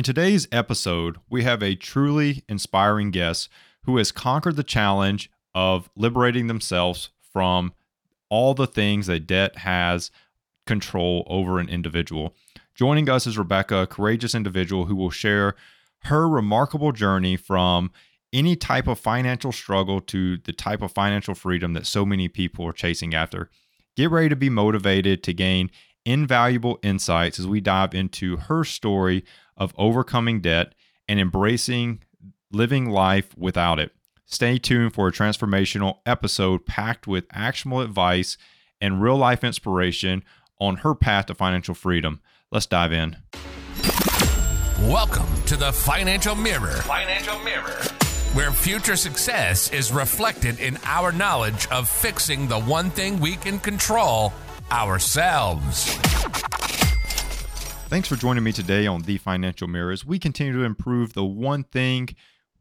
In today's episode, we have a truly inspiring guest who has conquered the challenge of liberating themselves from all the things that debt has control over an individual. Joining us is Rebecca, a courageous individual who will share her remarkable journey from any type of financial struggle to the type of financial freedom that so many people are chasing after. Get ready to be motivated to gain invaluable insights as we dive into her story of overcoming debt and embracing living life without it. Stay tuned for a transformational episode packed with actionable advice and real life inspiration on her path to financial freedom. Let's dive in. Welcome to the Financial Mirror, Financial Mirror. where future success is reflected in our knowledge of fixing the one thing we can control ourselves. Thanks for joining me today on The Financial Mirror as we continue to improve the one thing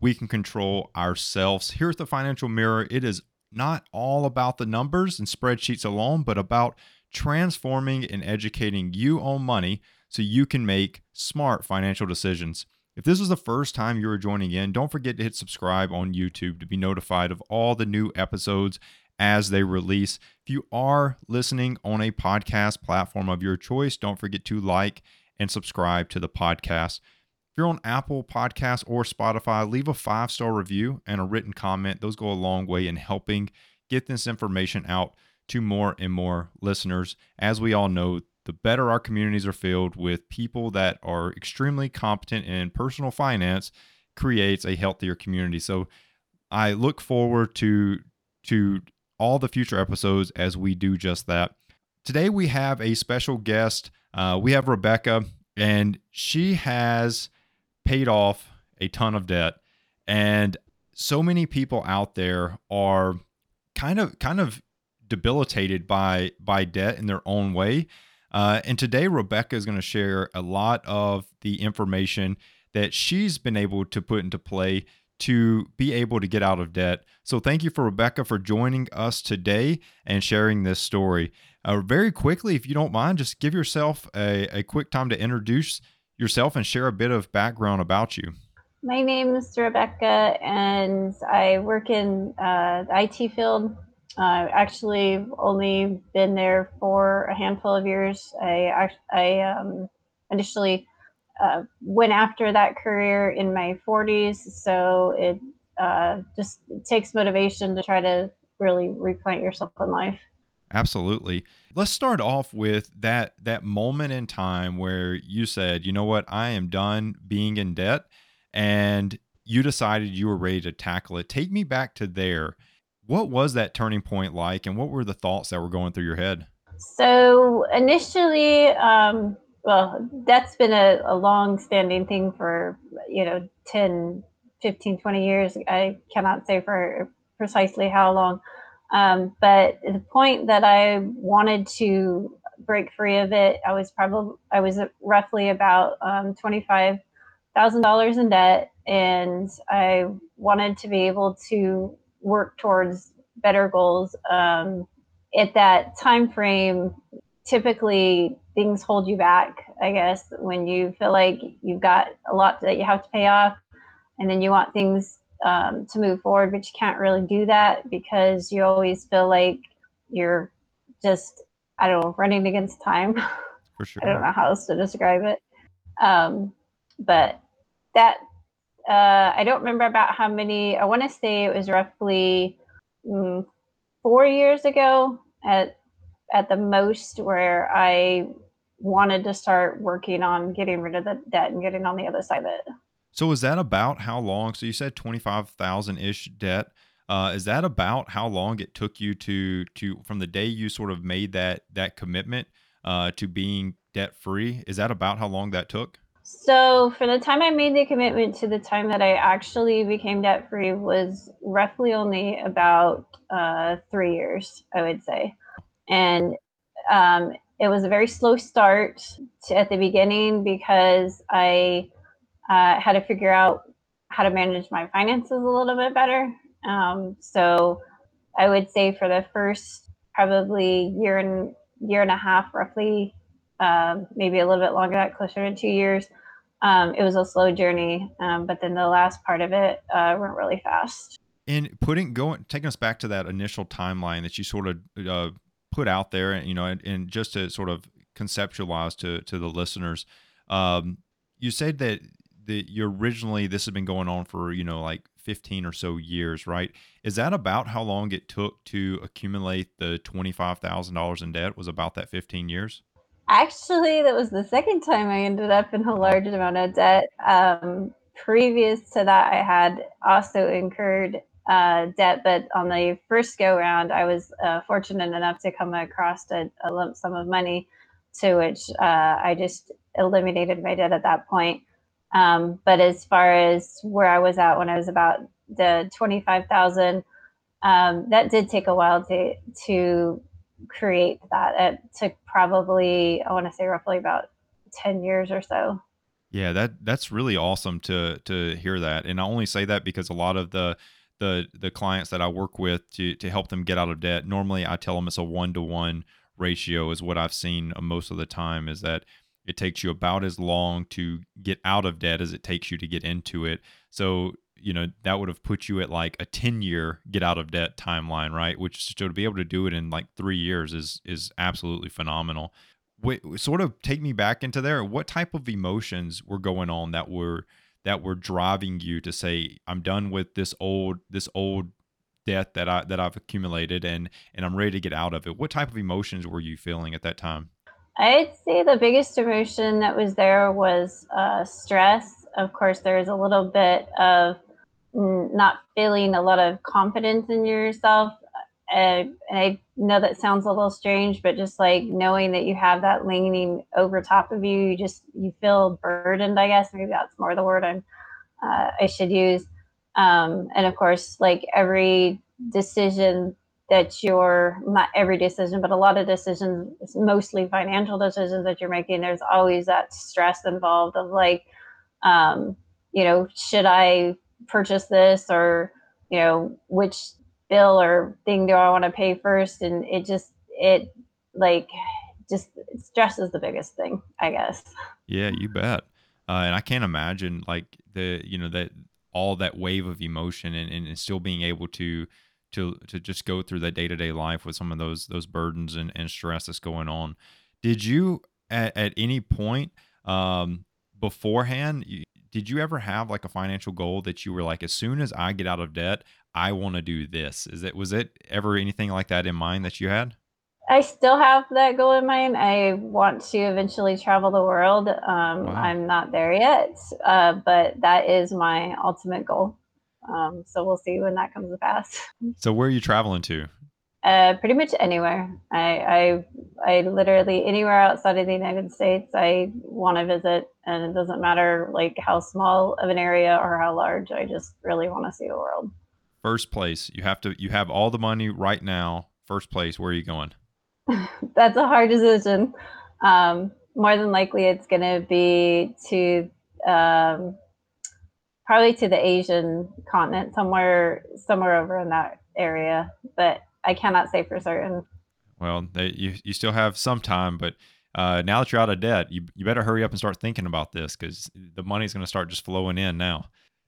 we can control ourselves. Here at The Financial Mirror, it is not all about the numbers and spreadsheets alone, but about transforming and educating you on money so you can make smart financial decisions. If this is the first time you are joining in, don't forget to hit subscribe on YouTube to be notified of all the new episodes as they release. If you are listening on a podcast platform of your choice, don't forget to like and subscribe to the podcast. If you're on Apple Podcasts or Spotify, leave a five star review and a written comment. Those go a long way in helping get this information out to more and more listeners. As we all know, the better our communities are filled with people that are extremely competent in personal finance creates a healthier community. So I look forward to to all the future episodes as we do just that. Today we have a special guest. Uh, we have Rebecca, and she has paid off a ton of debt, and so many people out there are kind of kind of debilitated by by debt in their own way. Uh, and today, Rebecca is going to share a lot of the information that she's been able to put into play to be able to get out of debt. So, thank you for Rebecca for joining us today and sharing this story. Uh, very quickly, if you don't mind, just give yourself a, a quick time to introduce yourself and share a bit of background about you. My name is Rebecca, and I work in uh, the IT field. I've actually only been there for a handful of years. I I um, initially uh, went after that career in my 40s, so it uh, just takes motivation to try to really replant yourself in life. Absolutely. Let's start off with that that moment in time where you said, "You know what? I am done being in debt." And you decided you were ready to tackle it. Take me back to there. What was that turning point like and what were the thoughts that were going through your head? So initially, um, well, that's been a, a long standing thing for, you know, 10, 15, 20 years. I cannot say for precisely how long. Um, but the point that I wanted to break free of it, I was probably, I was roughly about um, $25,000 in debt. And I wanted to be able to work towards better goals. Um, at that time frame, typically things hold you back, I guess, when you feel like you've got a lot that you have to pay off and then you want things um, to move forward, but you can't really do that because you always feel like you're just, I don't know, running against time. For sure. I don't know how else to describe it. Um, but that, uh, I don't remember about how many, I want to say it was roughly mm, four years ago at, at the most where I wanted to start working on getting rid of the debt and getting on the other side of it. So is that about how long? So you said 25,000 ish debt. Uh, is that about how long it took you to to from the day you sort of made that that commitment uh, to being debt free? Is that about how long that took? So, for the time I made the commitment to the time that I actually became debt free was roughly only about uh, three years, I would say. And um, it was a very slow start to, at the beginning because I uh, had to figure out how to manage my finances a little bit better. Um, so, I would say for the first probably year and year and a half, roughly, um, maybe a little bit longer, that closer to two years, um, it was a slow journey. Um, but then the last part of it uh, went really fast. And putting going taking us back to that initial timeline that you sort of uh, put out there, and you know, and, and, just to sort of conceptualize to to the listeners, um, you said that you originally this has been going on for you know like 15 or so years, right? Is that about how long it took to accumulate the $25,000 in debt? Was about that 15 years? Actually, that was the second time I ended up in a large amount of debt. Um, previous to that, I had also incurred uh, debt, but on the first go round, I was uh, fortunate enough to come across a, a, lump sum of money to which uh, I just eliminated my debt at that point. Um, but as far as where I was at when I was about the 25,000, um, that did take a while to, to create that. It took probably, I want to say roughly about 10 years or so. Yeah, that that's really awesome to to hear that. And I only say that because a lot of the the the clients that I work with to to help them get out of debt, normally I tell them it's a one to one ratio is what I've seen most of the time is that it takes you about as long to get out of debt as it takes you to get into it. So, you know, that would have put you at like a 10 year get out of debt timeline, right? Which so to be able to do it in like three years is is absolutely phenomenal. Wait, sort of take me back into there. What type of emotions were going on that were that were driving you to say, I'm done with this old this old debt that I that I've accumulated and and I'm ready to get out of it. What type of emotions were you feeling at that time? I'd say the biggest emotion that was there was uh, stress. Of course, there's a little bit of not feeling a lot of confidence in yourself. Uh, and I know that sounds a little strange, but just like knowing that you have that leaning over top of you, you just you feel burdened. I guess maybe that's more the word I'm uh, I should use. Um, and of course, like every decision that you're not every decision, but a lot of decisions, mostly financial decisions that you're making, there's always that stress involved of like, um, you know, should I purchase this or, you know, which bill or thing do I want to pay first? And it just, it like, just stress is the biggest thing, I guess. Yeah, you bet. Uh, and I can't imagine like the, you know, that all that wave of emotion and, and still being able to, to to just go through the day to day life with some of those those burdens and, and stress that's going on. Did you at, at any point um, beforehand? You, did you ever have like a financial goal that you were like, as soon as I get out of debt, I want to do this? Is it was it ever anything like that in mind that you had? I still have that goal in mind. I want to eventually travel the world. Um, wow. I'm not there yet, uh, but that is my ultimate goal. Um, so we'll see when that comes to pass. So where are you traveling to? Uh, pretty much anywhere. I, I, I literally anywhere outside of the United States, I want to visit, and it doesn't matter like how small of an area or how large. I just really want to see the world. First place, you have to. You have all the money right now. First place, where are you going? That's a hard decision. Um, more than likely, it's going to be to um, probably to the Asian continent, somewhere somewhere over in that area, but I cannot say for certain. Well, they, you you still have some time, but uh, now that you're out of debt, you you better hurry up and start thinking about this because the money's going to start just flowing in now.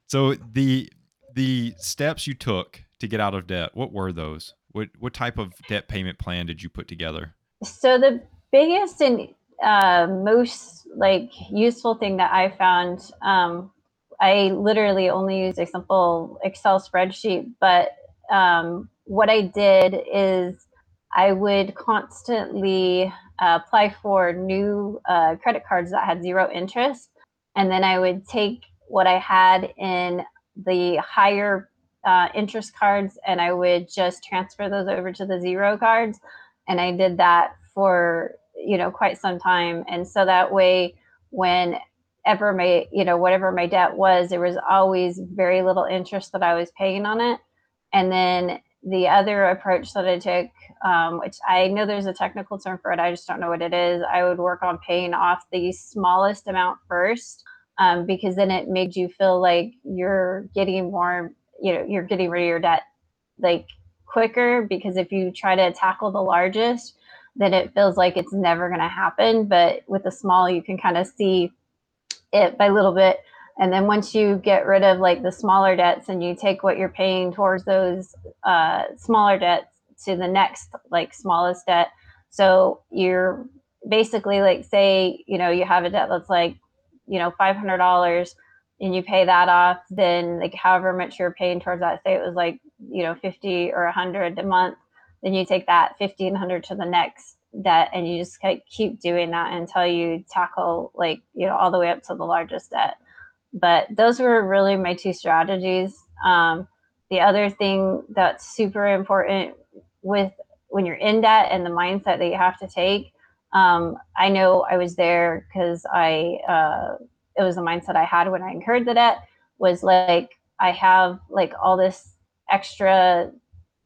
So the the steps you took to get out of debt, what were those? What what type of debt payment plan did you put together? So the biggest and uh, most like useful thing that I found um, I literally only use a simple Excel spreadsheet, but um, what I did is I would constantly uh, apply for new uh, credit cards that had zero interest. And then I would take what I had in the higher uh, interest cards and I would just transfer those over to the zero cards. And I did that for, you know, quite some time. And so that way, when ever my you know whatever my debt was there was always very little interest that i was paying on it. And then the other approach that i took um, which i know there's a technical term for it i just don't know what it is i would work on paying off the smallest amount first um, because then it made you feel like you're getting more you know you're getting rid of your debt like quicker. Because if you try to tackle the largest then it feels like it's never going to happen. But with the small you can kind of see it by little bit. And then once you get rid of like the smaller debts and you take what you're paying towards those uh, smaller debts to the next like smallest debt. So you're basically like say, you know, you have a debt that's like, you know, five hundred dollars and you pay that off, then like however much you're paying towards that, say it was like, you know, 50 or 100 a month, then you take that 1500 to the next debt and you just keep doing that until you tackle like, you know, all the way up to the largest debt. But those were really my two strategies. Um, the other thing that's super important with when you're in debt and the mindset that you have to take, um, I know I was there because I uh, it was the mindset I had when I incurred the debt was like I have like all this extra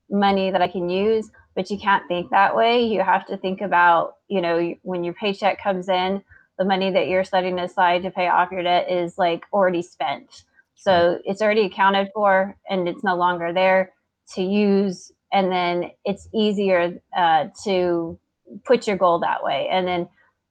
money that I can use, but you can't think that way. You have to think about, you know, when your paycheck comes in, the money that you're setting aside to pay off your debt is like already spent. So it's already accounted for and it's no longer there to use. And then it's easier uh, to put your goal that way. And then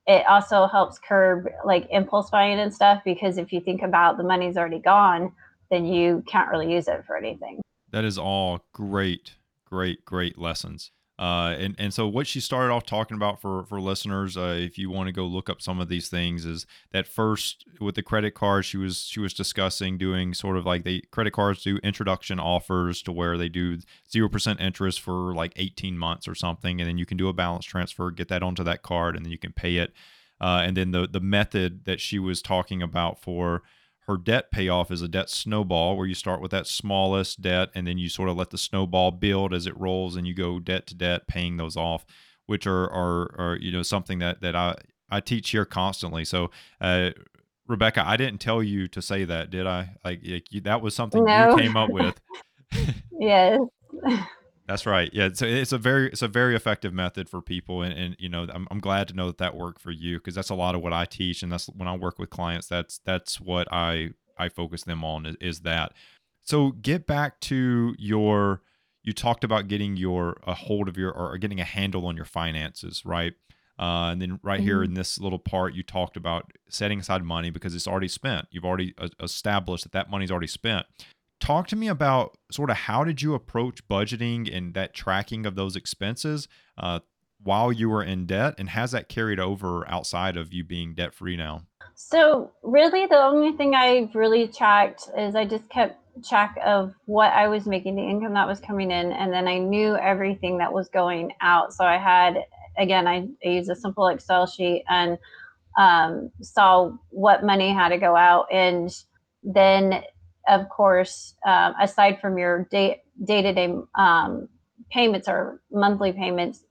it also helps curb like impulse buying and stuff because if you think about the money's already gone, then you can't really use it for anything. That is all great, great, great lessons. Uh, and and so what she started off talking about for for listeners, uh, if you want to go look up some of these things, is that first with the credit card, she was she was discussing doing sort of like they credit cards do introduction offers to where they do zero percent interest for like eighteen months or something, and then you can do a balance transfer, get that onto that card, and then you can pay it. Uh, and then the the method that she was talking about for her debt payoff is a debt snowball where you start with that smallest debt and then you sort of let the snowball build as it rolls and you go debt to debt paying those off which are are, are you know something that that I I teach here constantly. So uh, Rebecca I didn't tell you to say that did I? Like, like you, that was something no. you came up with. Yes That's right. Yeah, so it's a very it's a very effective method for people, and, and you know I'm, I'm glad to know that that worked for you because that's a lot of what I teach, and that's when I work with clients. That's that's what I I focus them on is, is that. So get back to your. You talked about getting your a hold of your or getting a handle on your finances, right? Uh, and then right mm-hmm. here in this little part, you talked about setting aside money because it's already spent. You've already uh, established that that money's already spent talk to me about sort of how did you approach budgeting and that tracking of those expenses uh, while you were in debt and has that carried over outside of you being debt free now? So really the only thing i really tracked is i just kept track of what i was making the income that was coming in and then i knew everything that was going out. So i had again i, I used a simple excel sheet and um, saw what money had to go out and then of course, uh, aside from your day to day payments or monthly payments,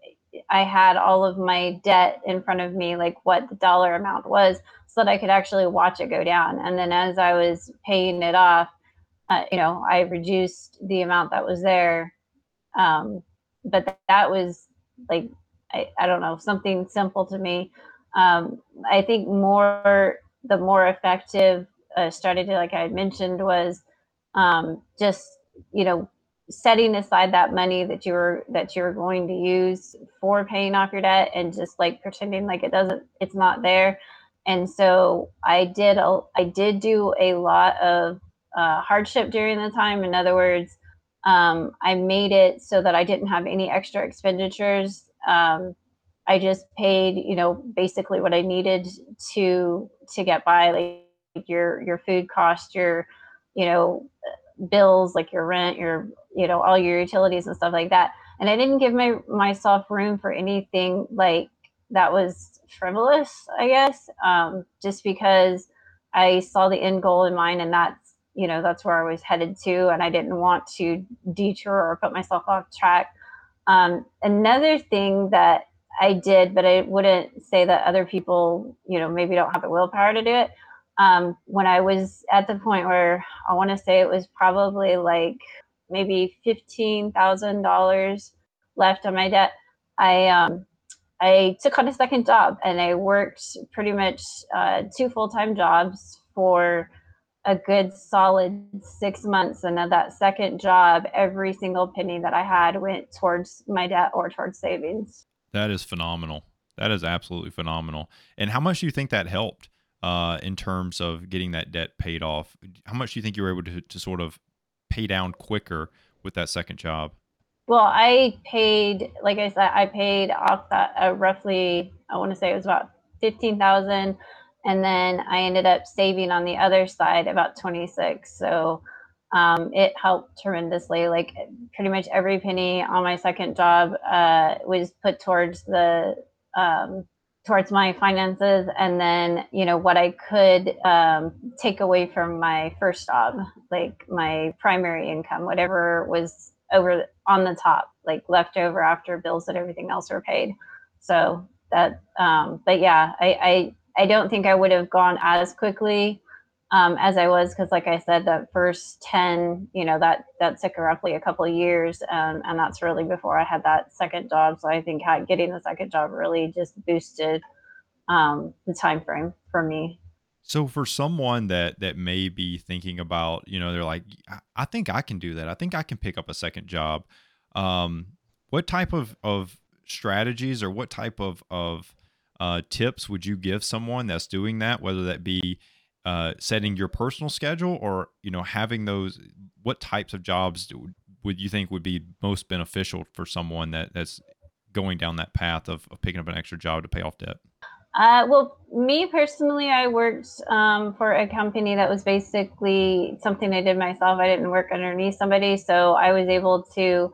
I had all of my debt in front of me, like what the dollar amount was, so that I could actually watch it go down. And then as I was paying it off, uh, you know, I reduced the amount that was there. Um, but th- that was like, I, I don't know, something simple to me. Um, I think more, the more effective uh, started to, like I had mentioned, was um, just you know setting aside that money that you were that you're going to use for paying off your debt and just like pretending like it doesn't it's not there. And so i did a, i did do a lot of uh, hardship during the time. In other words um, i made it so that i didn't have any extra expenditures. Um, i just paid you know basically what i needed to to get by like your your food cost, your you know bills like your rent, your you know all your utilities and stuff like that. And I didn't give my myself room for anything like that was frivolous, I guess, um, just because I saw the end goal in mind, and that's you know that's where I was headed to, and I didn't want to detour or put myself off track. Um, another thing that I did, but I wouldn't say that other people, you know, maybe don't have the willpower to do it, um, when I was at the point where I want to say it was probably like maybe fifteen thousand dollars left on my debt, I um, I took on a second job and I worked pretty much uh, two full time jobs for a good solid six months. And then that second job, every single penny that I had went towards my debt or towards savings. That is phenomenal. That is absolutely phenomenal. And how much do you think that helped? Uh, in terms of getting that debt paid off? How much do you think you were able to, to sort of pay down quicker with that second job? Well, I paid, like I said, I paid off that uh, roughly, I want to say it was about 15,000 and then I ended up saving on the other side about 26. So um, it helped tremendously. Like pretty much every penny on my second job uh, was put towards the um, towards my finances, and then you know what I could um, take away from my first job, like my primary income, whatever was over on the top, like left over after bills and everything else were paid. So that, um, but yeah, I, I I don't think I would have gone as quickly um, as I was because, like I said, that first ten, you know, that that took roughly a couple of years, um, and that's really before I had that second job. So I think getting the second job really just boosted um, the time frame for me. So for someone that that may be thinking about, you know, they're like, I think I can do that. I think I can pick up a second job. Um, what type of of strategies or what type of of uh, tips would you give someone that's doing that, whether that be uh, setting your personal schedule or you know having those? What types of jobs do, would you think would be most beneficial for someone that that's going down that path of, of picking up an extra job to pay off debt? Uh, well, me personally, I worked um, for a company that was basically something I did myself. I didn't work underneath somebody, so I was able to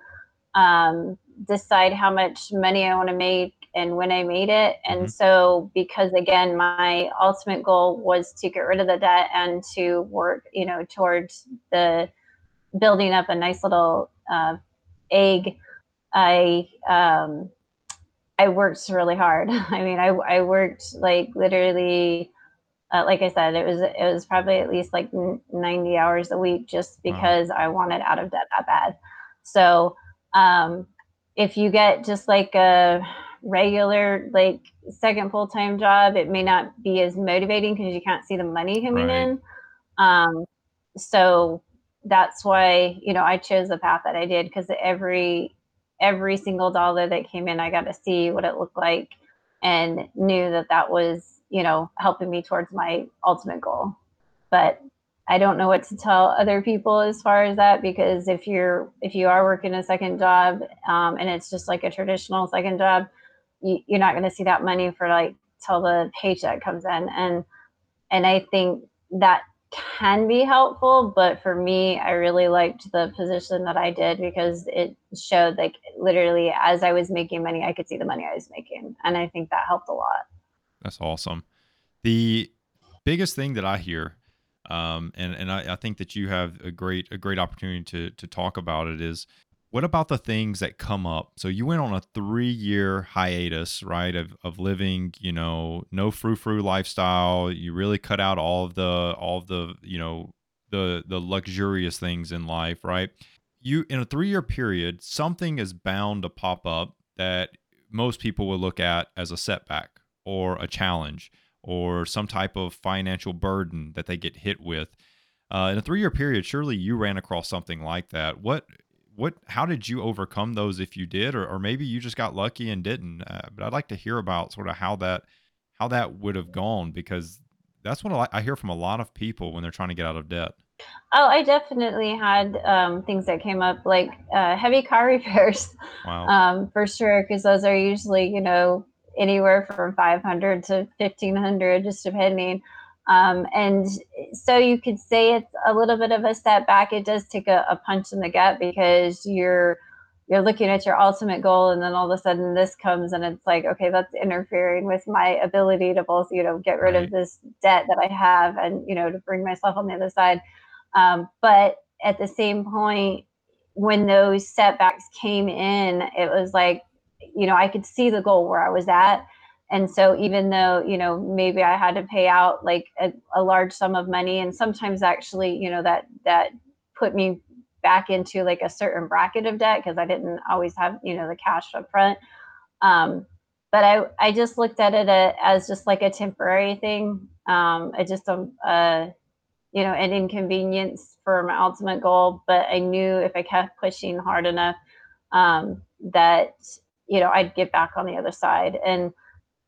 um, decide how much money I want to make and when I made it. And mm-hmm. so, because again, my ultimate goal was to get rid of the debt and to work, you know, towards the building up a nice little uh, egg. I um, I worked really hard. I mean, I I worked like literally. Uh, like I said, it was it was probably at least like 90 hours a week just because wow. I wanted out of debt that bad. So um, if you get just like a regular like second full-time job it may not be as motivating because you can't see the money coming right. in um, so that's why you know i chose the path that i did because every every single dollar that came in i got to see what it looked like and knew that that was you know helping me towards my ultimate goal but I don't know what to tell other people as far as that because if you're if you are working a second job um, and it's just like a traditional second job, you, you're not going to see that money for like till the paycheck comes in, and and I think that can be helpful. But for me, I really liked the position that I did because it showed like literally as I was making money, I could see the money I was making, and I think that helped a lot. That's awesome. The biggest thing that I hear um, and and I, I, think that you have a great a great opportunity to to talk about it. Is what about the things that come up? So you went on a three year hiatus, right? Of of living, you know, no frou frou lifestyle. You really cut out all of the all of the you know the the luxurious things in life, right? You in a three year period, something is bound to pop up that most people will look at as a setback or a challenge or some type of financial burden that they get hit with. Uh, in a three-year period, surely you ran across something like that. What, what, how did you overcome those if you did, or, or maybe you just got lucky and didn't? Uh, but I'd like to hear about sort of how that, how that would have gone because that's what I hear from a lot of people when they're trying to get out of debt. Oh, I definitely had um, things that came up like uh, heavy car repairs. Wow. Um, for sure, because those are usually, you know, anywhere from 500 to 1500 just depending um, and so you could say it's a little bit of a step back it does take a, a, punch in the gut because you're you're looking at your ultimate goal and then all of a sudden this comes and it's like okay that's interfering with my ability to both you know get rid right. of this debt that i have and you know to bring myself on the other side um, but at the same point when those setbacks came in it was like you know, I could see the goal where I was at. And so even though, you know, maybe I had to pay out like a, a large sum of money and sometimes actually, you know, that that put me back into like a certain bracket of debt because I didn't always have, you know, the cash up front. Um, but I, I just looked at it as just like a temporary thing. Um, just a, a, you know, an inconvenience for my ultimate goal. But I knew if I kept pushing hard enough, um, that you know, I'd get back on the other side. And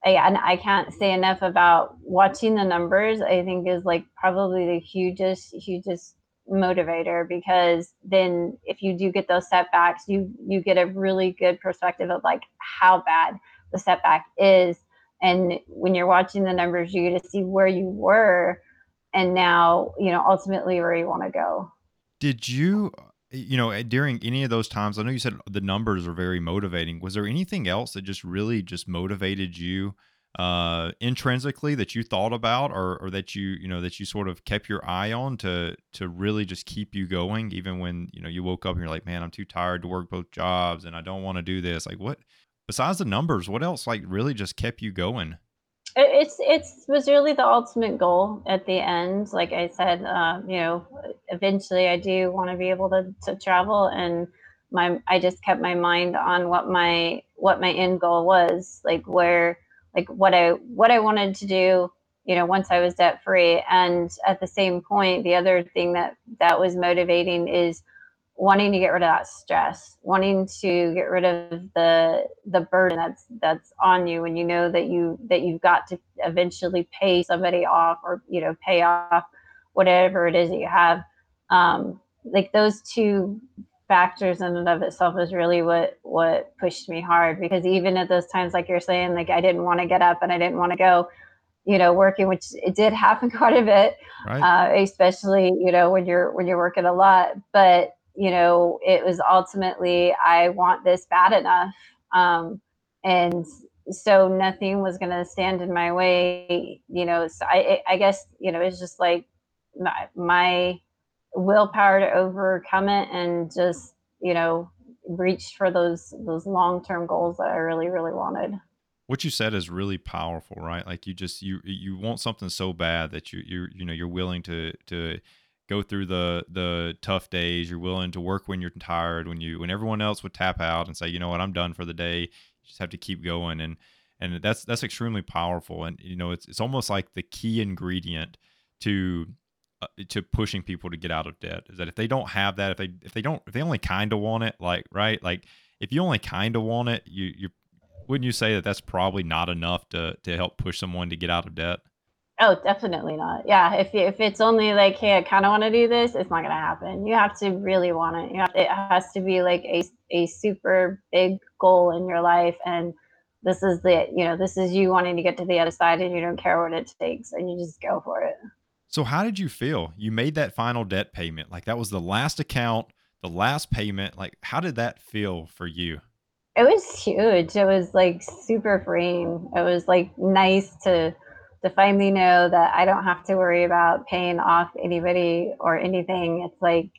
and I can't say enough about watching the numbers. I think is like probably the hugest, hugest motivator because then if you do get those setbacks, you you get a really good perspective of like how bad the setback is. And when you're watching the numbers, you get to see where you were and now, you know, ultimately where you want to go. Did you you know during any of those times i know you said the numbers are very motivating. Was there anything else that just really just motivated you uh intrinsically that you thought about or or that you you know that you sort of kept your eye on to to really just keep you going even when you know you woke up and you're like man i'm too tired to work both jobs and i don't want to do this. Like what besides the numbers what else like really just kept you going it's it's was really the ultimate goal at the end like i said uh, you know eventually i do want to be able to, to travel and my i just kept my mind on what my what my end goal was like where like what i what i wanted to do you know once i was debt free and at the same point the other thing that that was motivating is wanting to get rid of that stress, wanting to get rid of the the burden that's that's on you and you know that you that you've got to eventually pay somebody off or you know pay off whatever it is that you have. Um, like those two factors in and of itself is really what what pushed me hard because even at those times like you're saying like I didn't want to get up and I didn't want to go you know working which it did happen quite a bit right. uh, especially you know when you're when you're working a lot but you know, it was ultimately, I want this bad enough. Um, and so nothing was going to stand in my way, you know. So I, I guess, you know, it's just like my, my willpower to overcome it and just, you know, reach for those, those long-term goals that I really, really wanted what you said is really powerful right like you just you you want something so bad that you you you know you're willing to to go through the the tough days. You're willing to work when you're tired. When you when everyone else would tap out and say, you know what, I'm done for the day. You just have to keep going, and and that's that's extremely powerful. And you know, it's it's almost like the key ingredient to uh, to pushing people to get out of debt is that if they don't have that, if they if they don't if they only kind of want it, like right, like if you only kind of want it, you you wouldn't you say that that's probably not enough to to help push someone to get out of debt? Oh, definitely not. Yeah, if if it's only like, hey, I kind of want to do this, it's not gonna happen. You have to really want it. You have it has to be like a a super big goal in your life, and this is the you know this is you wanting to get to the other side, and you don't care what it takes, and you just go for it. So how did you feel? You made that final debt payment, like that was the last account, the last payment. Like, how did that feel for you? It was huge. It was like super freeing. It was like nice to to finally know that I don't have to worry about paying off anybody or anything. It's like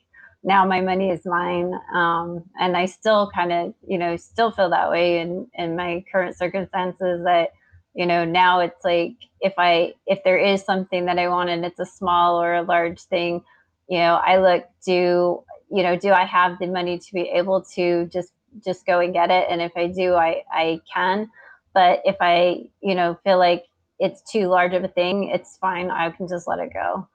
now my money is mine. Um, and I still kind of, you know, still feel that way in, in my current circumstances that, you know, now it's like if I, if there is something that I want and it's a small or a large thing, you know, I look, do, you know, do I have the money to be able to just, just go and get it? And if I do, I, I can. But if I, you know, feel like it's too large of a thing, it's fine. I can just let it go.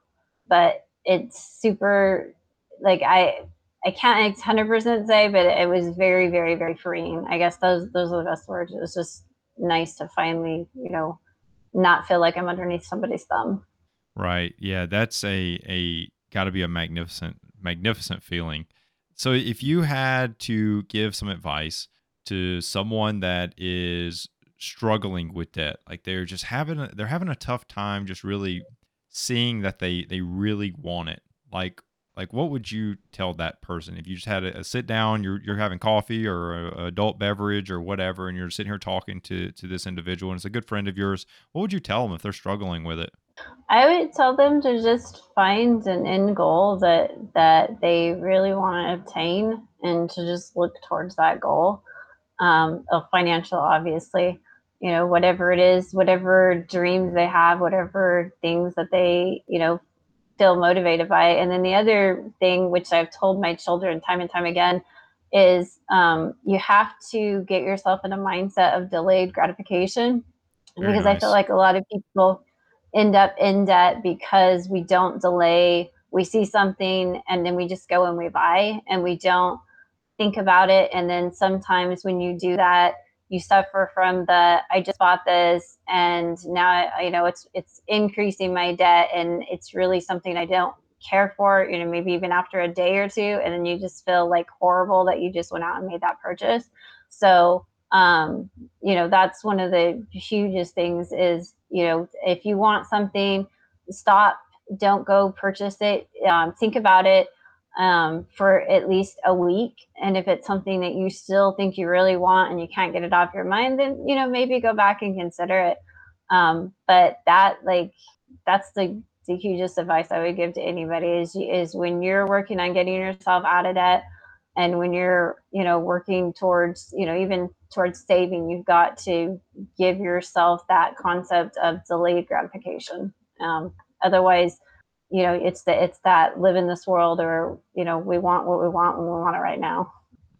But it's super like I I can't 100% say, but it was very, very, very freeing. I guess those those are the best words. It was just nice to finally, you know, not feel like I'm underneath somebody's thumb. Right. Yeah, that's a a got to be a magnificent magnificent feeling. So if you had to give some advice to someone that is struggling with debt. Like they're just having a, they're having a tough time just really seeing that they they really want it. Like like what would you tell that person? If you just had a, a sit down you're, you're having coffee or a, a, adult beverage or whatever and you're sitting here talking to to this individual and it's a good friend of yours what would you tell them if they're struggling with it? I would tell them to just find an end goal that that they really want to obtain and to just look towards that goal. Um, of financial obviously you know whatever it is whatever dreams they have whatever things that they you know feel motivated by. And then the other thing which i've told my children time and time again is um, you have to get yourself in a mindset of delayed gratification Very because nice. i feel like a lot of people end up in debt because we don't delay. We see something and then we just go and we buy and we don't think about it. And then sometimes when you do that you suffer from the I just bought this and now you know it's it's increasing my debt and it's really something I don't care for, you know, maybe even after a day or two and then you just feel like horrible that you just went out and made that purchase. So, um, you know, that's one of the hugest things is, you know, if you want something, stop, don't go purchase it. Um, think about it um, for at least a week. And if it's something that you still think you really want and you can't get it off your mind, then, you know, maybe go back and consider it. Um, but that, like, that's the, the hugest advice I would give to anybody is, is when you're working on getting yourself out of debt and when you're, you know, working towards, you know, even towards saving, you've got to give yourself that concept of delayed gratification. Um, otherwise, you know it's the it's that live in this world or you know we want what we want when we want it right now.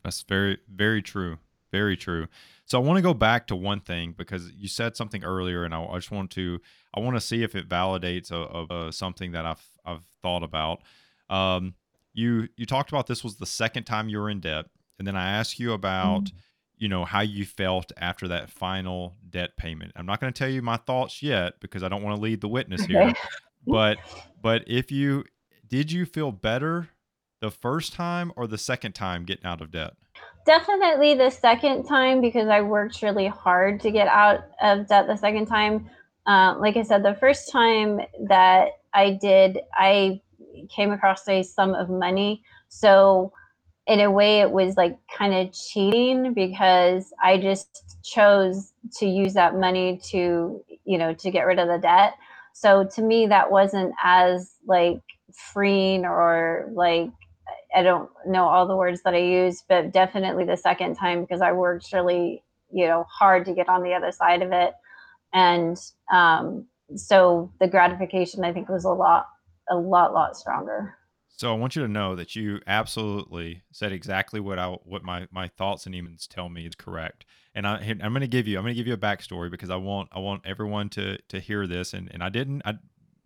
That's very very true very true. So i want to go back to one thing because you said something earlier and i, I just want to i want to see if it validates a, a, a, something that i've i've thought about. Um you you talked about this was the second time you were in debt and then i asked you about mm-hmm. you know how you felt after that final debt payment. I'm not going to tell you my thoughts yet because i don't want to lead the witness here but but if you did you feel better the first time or the second time getting out of debt? Definitely the second time because I worked really hard to get out of debt the second time. Uh, like I said, the first time that I did, I came across a sum of money. So, in a way, it was like kind of cheating because I just chose to use that money to, you know, to get rid of the debt. So to me, that wasn't as like freeing or like I don't know all the words that I used, but definitely the second time because I worked really, you know, hard to get on the other side of it. And um, so the gratification I think was a lot, a lot, lot stronger. So I want you to know that you absolutely said exactly what I what my my thoughts and demons tell me is correct. And I I'm going to give you I'm going to give you a backstory because I want I want everyone to to hear this. And and I didn't I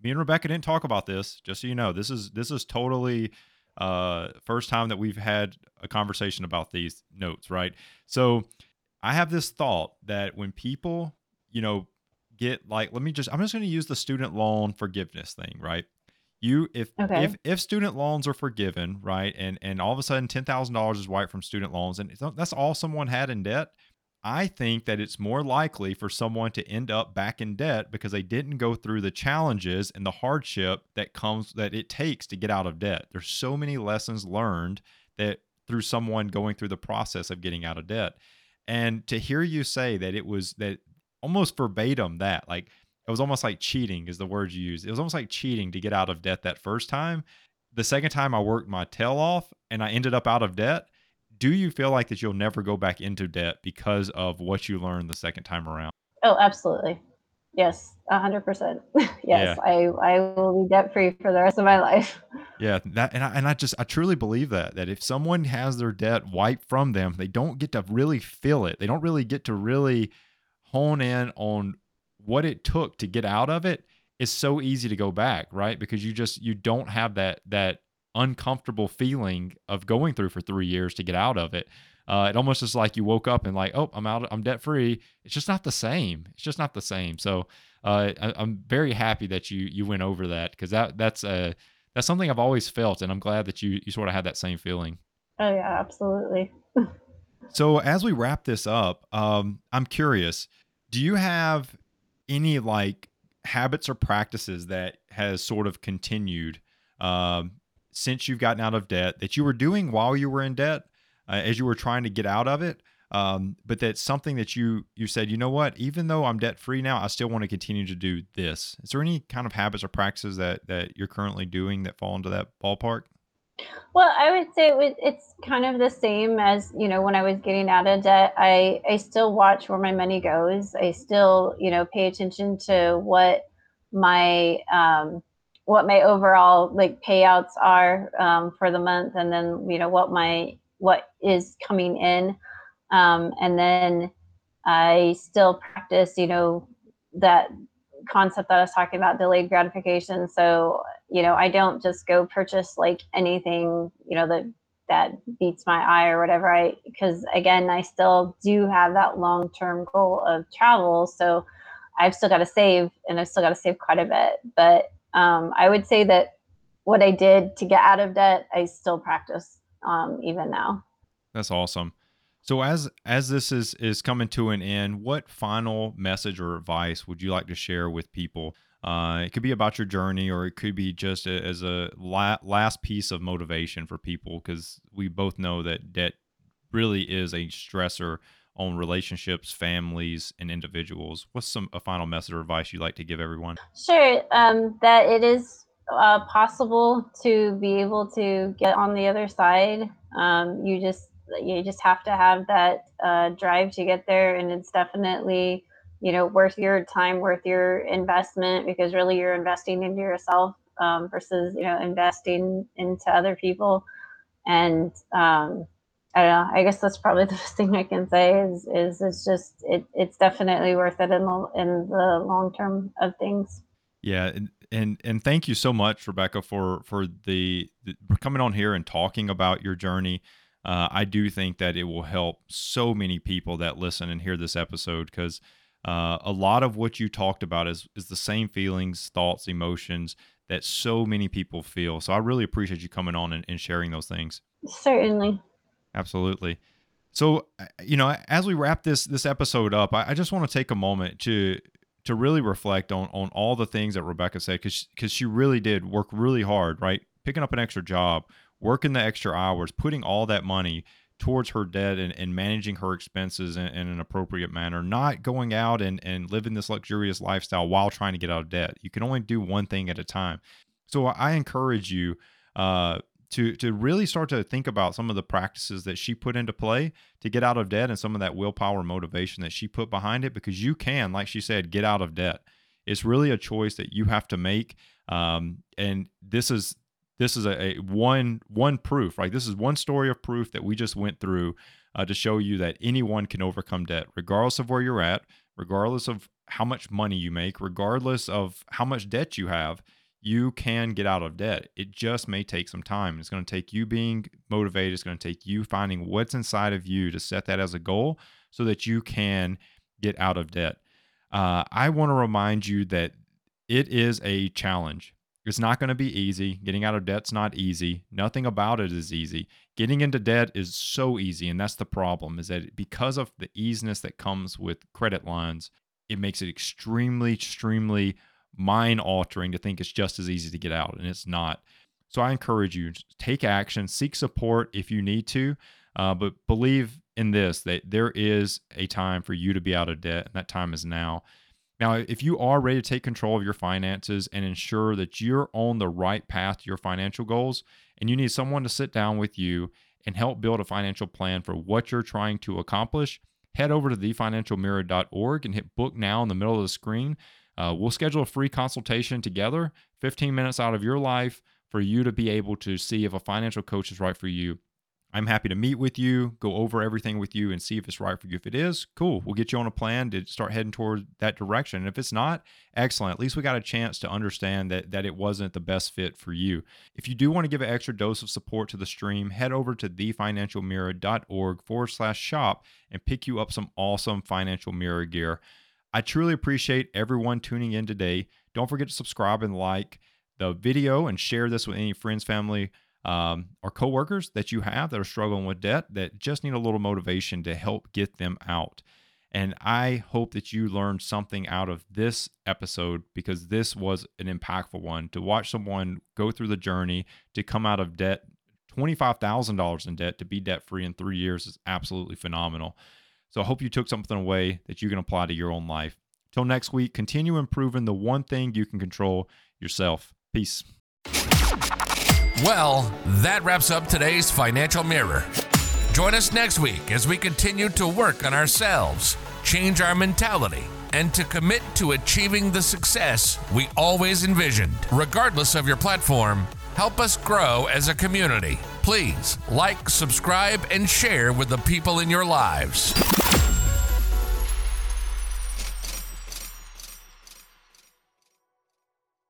me and Rebecca didn't talk about this. Just so you know, this is this is totally uh first time that we've had a conversation about these notes. Right. So I have this thought that when people you know get like let me just I'm just going to use the student loan forgiveness thing. Right you if okay. if if student loans are forgiven right and and all of a sudden $10000 is wiped from student loans and that's all someone had in debt i think that it's more likely for someone to end up back in debt because they didn't go through the challenges and the hardship that comes that it takes to get out of debt there's so many lessons learned that through someone going through the process of getting out of debt and to hear you say that it was that almost verbatim that like it was almost like cheating is the word you use. It was almost like cheating to get out of debt that first time. The second time I worked my tail off and I ended up out of debt. Do you feel like that you'll never go back into debt because of what you learned the second time around? Oh, absolutely. Yes, a hundred percent. Yes, yeah. I I will be debt free for the rest of my life. Yeah, that and I and I just I truly believe that that if someone has their debt wiped from them, they don't get to really feel it. They don't really get to really hone in on what it took to get out of it. it is so easy to go back, right? Because you just you don't have that that uncomfortable feeling of going through for three years to get out of it. Uh, it almost is like you woke up and like, oh, I'm out, I'm debt free. It's just not the same. It's just not the same. So uh, I, am very happy that you you went over that because that that's a that's something I've always felt, and I'm glad that you you sort of had that same feeling. Oh yeah, absolutely. so as we wrap this up, um, I'm curious. Do you have any like habits or practices that has sort of continued um, since you've gotten out of debt that you were doing while you were in debt uh, as you were trying to get out of it um, but that's something that you you said you know what? Even though i'm debt free now i still want to continue to do this. Is there any kind of habits or practices that that you're currently doing that fall into that ballpark? Well, I would say it was, it's kind of the same as, you know, when I was getting out of debt, I, I still watch where my money goes. I still, you know, pay attention to what my, um, what my overall like payouts are um, for the month and then, you know, what my, what is coming in. Um, and then I still practice, you know, that concept that I was talking about, delayed gratification. So, you know, I don't just go purchase like anything, you know, that that beats my eye or whatever i because again i still do have that long term goal of travel so i've still got to save and i've still got to save quite a bit but um, i would say that what i did to get out of debt i still practice um, even now. That's awesome. So as as this is is coming to an end what final message or advice would you like to share with people? Uh, it could be about your journey, or it could be just a, as a la- last piece of motivation for people, because we both know that debt really is a stressor on relationships, families, and individuals. What's some a final message or advice you'd like to give everyone? Sure, um, that it is uh, possible to be able to get on the other side. Um, you just you just have to have that uh, drive to get there, and it's definitely you know worth your time worth your investment because really you're investing into yourself um, versus you know investing into other people and um, I don't know. I guess that's probably the best thing I can say is is it's just it it's definitely worth it in the in the long term of things. Yeah, and and and thank you so much, Rebecca, for for the, the for coming on here and talking about your journey. Uh, I do think that it will help so many people that listen and hear this episode because uh, a lot of what you talked about is is the same feelings, thoughts, emotions that so many people feel. So I really appreciate you coming on and, and sharing those things. Certainly. Absolutely. So uh, you know, as we wrap this this episode up, I, I just want to take a moment to to really reflect on on all the things that Rebecca said because because she really did work really hard, right? Picking up an extra job, working the extra hours, putting all that money towards her debt and, and managing her expenses in, in, an appropriate manner, not going out and, and living this luxurious lifestyle while trying to get out of debt. You can only do one thing at a time. So I encourage you uh, to to really start to think about some of the practices that she put into play to get out of debt and some of that willpower motivation that she put behind it because you can, like she said, get out of debt. It's really a choice that you have to make. Um, and this is this is a, a, one one proof right this is one story of proof that we just went through uh, to show you that anyone can overcome debt regardless of where you're at regardless of how much money you make regardless of how much debt you have you can get out of debt it just may take some time it's going to take you being motivated it's going to take you finding what's inside of you to set that as a goal so that you can get out of debt uh, i want to remind you that it is a challenge it's not going to be easy. Getting out of debt's not easy. Nothing about it is easy. Getting into debt is so easy, and that's the problem. Is that because of the easiness that comes with credit lines, it makes it extremely, extremely mind altering to think it's just as easy to get out, and it's not. So I encourage you take action, seek support if you need to, uh, but believe in this that there is a time for you to be out of debt, and that time is now. Now, if you are ready to take control of your finances and ensure that you're on the right path to your financial goals, and you need someone to sit down with you and help build a financial plan for what you're trying to accomplish, head over to thefinancialmirror.org and hit book now in the middle of the screen. Uh, we'll schedule a free consultation together, 15 minutes out of your life for you to be able to see if a financial coach is right for you I'm happy to meet with you, go over everything with you, and see if it's right for you. If it is, cool. We'll get you on a plan to start heading toward that direction. And if it's not, excellent. At least we got a chance to understand that that it wasn't the best fit for you. If you do want to give an extra dose of support to the stream, head over to thefinancialmirror.org forward slash shop and pick you up some awesome financial mirror gear. I truly appreciate everyone tuning in today. Don't forget to subscribe and like the video and share this with any friends, family um, or coworkers that you have that are struggling with debt that just need a little motivation to help get them out. And I hope that you learned something out of this episode because this was an impactful one to watch someone go through the journey to come out of debt, $25,000 in debt to be debt free in three years is absolutely phenomenal. So I hope you took something away that you can apply to your own life. Till next week, continue improving the one thing you can control yourself. Peace. Well, that wraps up today's Financial Mirror. Join us next week as we continue to work on ourselves, change our mentality, and to commit to achieving the success we always envisioned. Regardless of your platform, help us grow as a community. Please like, subscribe, and share with the people in your lives.